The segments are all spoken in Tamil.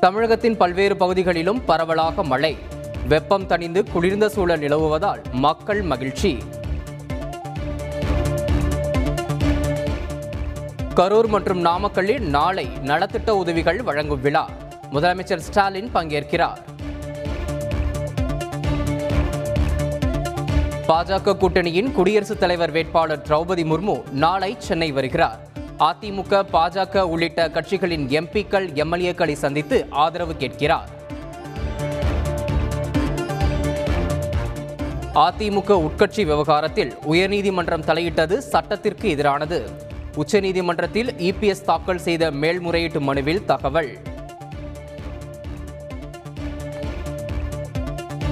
தமிழகத்தின் பல்வேறு பகுதிகளிலும் பரவலாக மழை. வெப்பம் தணிந்து குளிர்ந்த சூழல் நிலவுவதால் மக்கள் மகிழ்ச்சி. கரூர் மற்றும் நாமக்கல்லில் நாளை நலத்திட்ட உதவிகள் வழங்கும் விழா. முதலமைச்சர் ஸ்டாலின் பங்கேற்கிறார். பாஜக கூட்டணியின் குடியரசுத் தலைவர் வேட்பாளர் திரௌபதி முர்மு நாளை சென்னை வருகிறார். அதிமுக பாஜக உள்ளிட்ட கட்சிகளின் எம்பிக்கள் எம்எல்ஏக்களை சந்தித்து ஆதரவு கேட்கிறார். அதிமுக உட்கட்சி விவகாரத்தில் உயர்நீதிமன்றம் தலையிட்டது சட்டத்திற்கு எதிரானது. உச்சநீதிமன்றத்தில் இபிஎஸ் தாக்கல் செய்த மேல்முறையீட்டு மனுவில் தகவல்.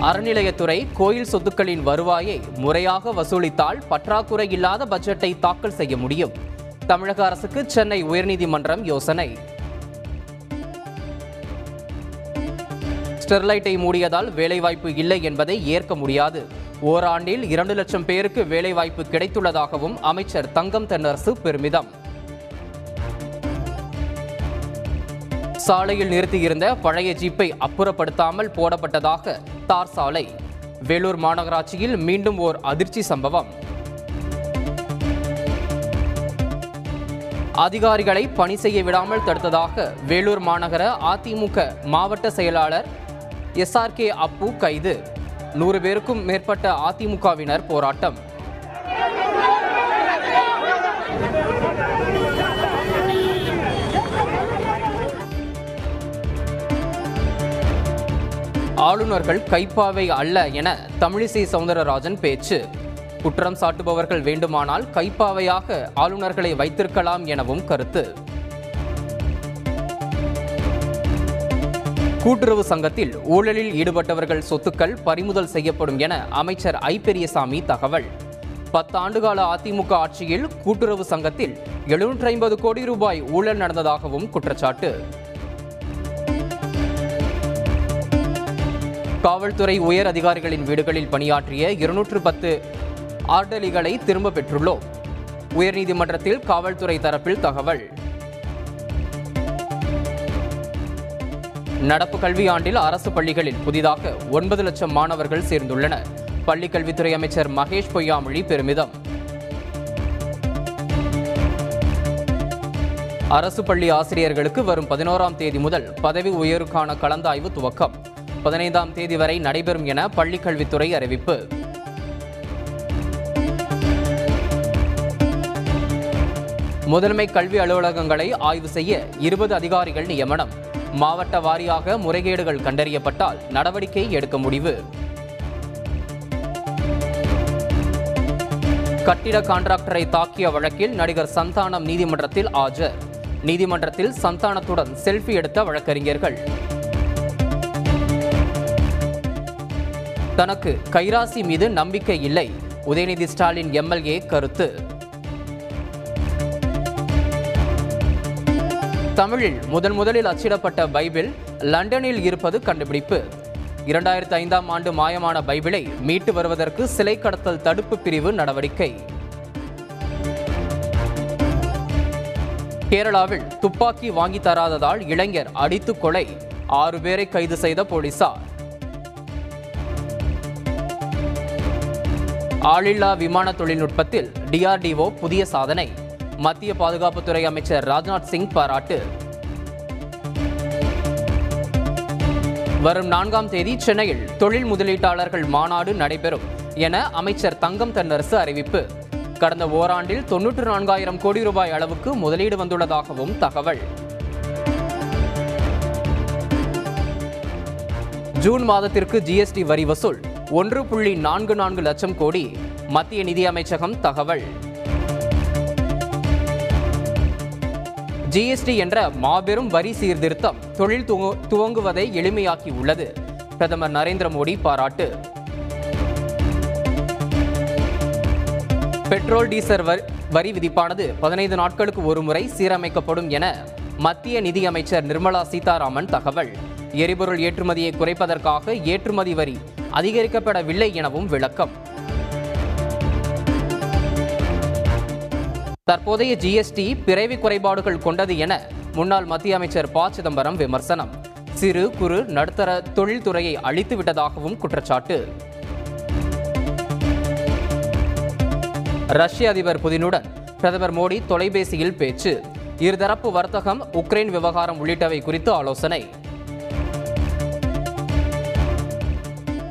அறநிலையத்துறை கோயில் சொத்துக்களின் வருவாயை முறையாக வசூலித்தால் பற்றாக்குறை இல்லாத பட்ஜெட்டை தாக்கல் செய்ய முடியும். தமிழக அரசுக்கு சென்னை உயர்நீதிமன்றம் யோசனை. ஸ்டெர்லைட்டை மூடியதால் வேலைவாய்ப்பு இல்லை என்பதை ஏற்க முடியாது. ஓராண்டில் இரண்டு லட்சம் பேருக்கு வேலைவாய்ப்பு கிடைத்துள்ளதாகவும் அமைச்சர் தங்கம் தென்னரசு பெருமிதம். சாலையில் நிறுத்தியிருந்த பழைய ஜீப்பை அப்புறப்படுத்தாமல் போடப்பட்டதாக தார் சாலை. வேலூர் மாநகராட்சியில் மீண்டும் ஓர் அதிர்ச்சி சம்பவம். அதிகாரிகளை பணி செய்ய விடாமல் தடுத்ததாக வேலூர் மாநகர அதிமுக மாவட்ட செயலாளர் எஸ்ஆர்கே அப்பு கைது. நூறு பேருக்கும் மேற்பட்ட அதிமுகவினர் போராட்டம். ஆளுநர்கள் கைப்பாவை அல்ல என தமிழிசை சவுந்தரராஜன் பேச்சு. குற்றம் சாட்டுபவர்கள் வேண்டுமானால் கைப்பாவையாக ஆளுநர்களை வைத்திருக்கலாம் எனவும் கருத்து. கூட்டுறவு சங்கத்தில் ஊழலில் ஈடுபட்டவர்கள் சொத்துக்கள் பறிமுதல் செய்யப்படும் என அமைச்சர் ஐ பெரியசாமி தகவல். பத்தாண்டுகால அதிமுக ஆட்சியில் கூட்டுறவு சங்கத்தில் எழுநூற்றி ஐம்பது கோடி ரூபாய் ஊழல் நடந்ததாகவும் குற்றச்சாட்டு. காவல்துறை உயர் அதிகாரிகளின் வீடுகளில் பணியாற்றிய இருநூற்று பத்து ஆர்டலிகளை திரும்ப பெற்றுள்ளோம். உயர்நீதிமன்றத்தில் காவல்துறை தரப்பில் தகவல். நடப்பு கல்வியாண்டில் அரசு பள்ளிகளில் புதிதாக ஒன்பது லட்சம் மாணவர்கள் சேர்ந்துள்ளனர். பள்ளிக்கல்வித்துறை அமைச்சர் மகேஷ் பொய்யாமொழி பெருமிதம். அரசு பள்ளி ஆசிரியர்களுக்கு வரும் பதினோராம் தேதி முதல் பதவி உயர்வுக்கான கலந்தாய்வு துவக்கம். பதினைந்தாம் தேதி வரை நடைபெறும் என பள்ளிக்கல்வித்துறை அறிவிப்பு. முதன்மை கல்வி அலுவலகங்களை ஆய்வு செய்ய இருபது அதிகாரிகள் நியமனம். மாவட்ட வாரியாக முறைகேடுகள் கண்டறியப்பட்டால் நடவடிக்கை எடுக்க முடிவு. கட்டிட கான்ட்ராக்டரை தாக்கிய வழக்கில் நடிகர் சந்தானம் நீதிமன்றத்தில் ஆஜர். நீதிமன்றத்தில் சந்தானத்துடன் செல்ஃபி எடுத்த வழக்கறிஞர்கள். தனக்கு கைராசி மீது நம்பிக்கை இல்லை. உதயநிதி ஸ்டாலின் எம்எல்ஏ கருத்து. தமிழில் முதன் முதலில் அச்சிடப்பட்ட பைபிள் லண்டனில் இருப்பது கண்டுபிடிப்பு. இரண்டாயிரத்தி ஐந்தாம் ஆண்டு மாயமான பைபிளை மீட்டு வருவதற்கு சிலை கடத்தல் தடுப்பு பிரிவு நடவடிக்கை. கேரளாவில் துப்பாக்கி வாங்கி தராததால் இளைஞர் அடித்து கொலை ஆறு பேரை கைது செய்த போலீசார். ஆளில்லா விமான தொழில்நுட்பத்தில் டிஆர்டிஓ புதிய சாதனை. மத்திய பாதுகாப்புத்துறை அமைச்சர் ராஜ்நாத் சிங் பாராட்டு. வரும் நான்காம் தேதி சென்னையில் தொழில் முதலீட்டாளர்கள் மாநாடு நடைபெறும் என அமைச்சர் தங்கம் தென்னரசு அறிவிப்பு. கடந்த ஓராண்டில் தொன்னூற்று நான்காயிரம் கோடி ரூபாய் அளவுக்கு முதலீடு வந்துள்ளதாகவும் தகவல். ஜூன் மாதத்திற்கு ஜிஎஸ்டி வரி வசூல் ஒன்று புள்ளி நான்கு நான்கு லட்சம் கோடி மத்திய நிதி அமைச்சகம் தகவல். ஜிஎஸ்டி என்ற மாபெரும் வரி சீர்திருத்தம் தொழில் துவங்குவதை எளிமையாக்கி உள்ளது பிரதமர் நரேந்திர மோடி பாராட்டு. பெட்ரோல் டீசல் வரி- வரி விதிப்பானது பதினைந்து நாட்களுக்கு ஒருமுறை சீரமைக்கப்படும் என மத்திய நிதி அமைச்சர் நிர்மலா சீதாராமன் தகவல். எரிபொருள் ஏற்றுமதியை குறைப்பதற்காக ஏற்றுமதி வரி அதிகரிக்கப்படவில்லை எனவும் விளக்கம். தற்போதைய ஜிஎஸ்டி பிறவி குறைபாடுகள் கொண்டது என முன்னாள் மத்திய அமைச்சர் ப. சிதம்பரம் விமர்சனம். சிறு குறு நடுத்தர தொழில்துறையை அழித்து விட்டதாகவும் குற்றச்சாட்டு. ரஷ்ய அதிபர் புதினுடன் பிரதமர் மோடி தொலைபேசியில் பேச்சு. இருதரப்பு வர்த்தகம் உக்ரைன் விவகாரம் உள்ளிட்டவை குறித்து ஆலோசனை.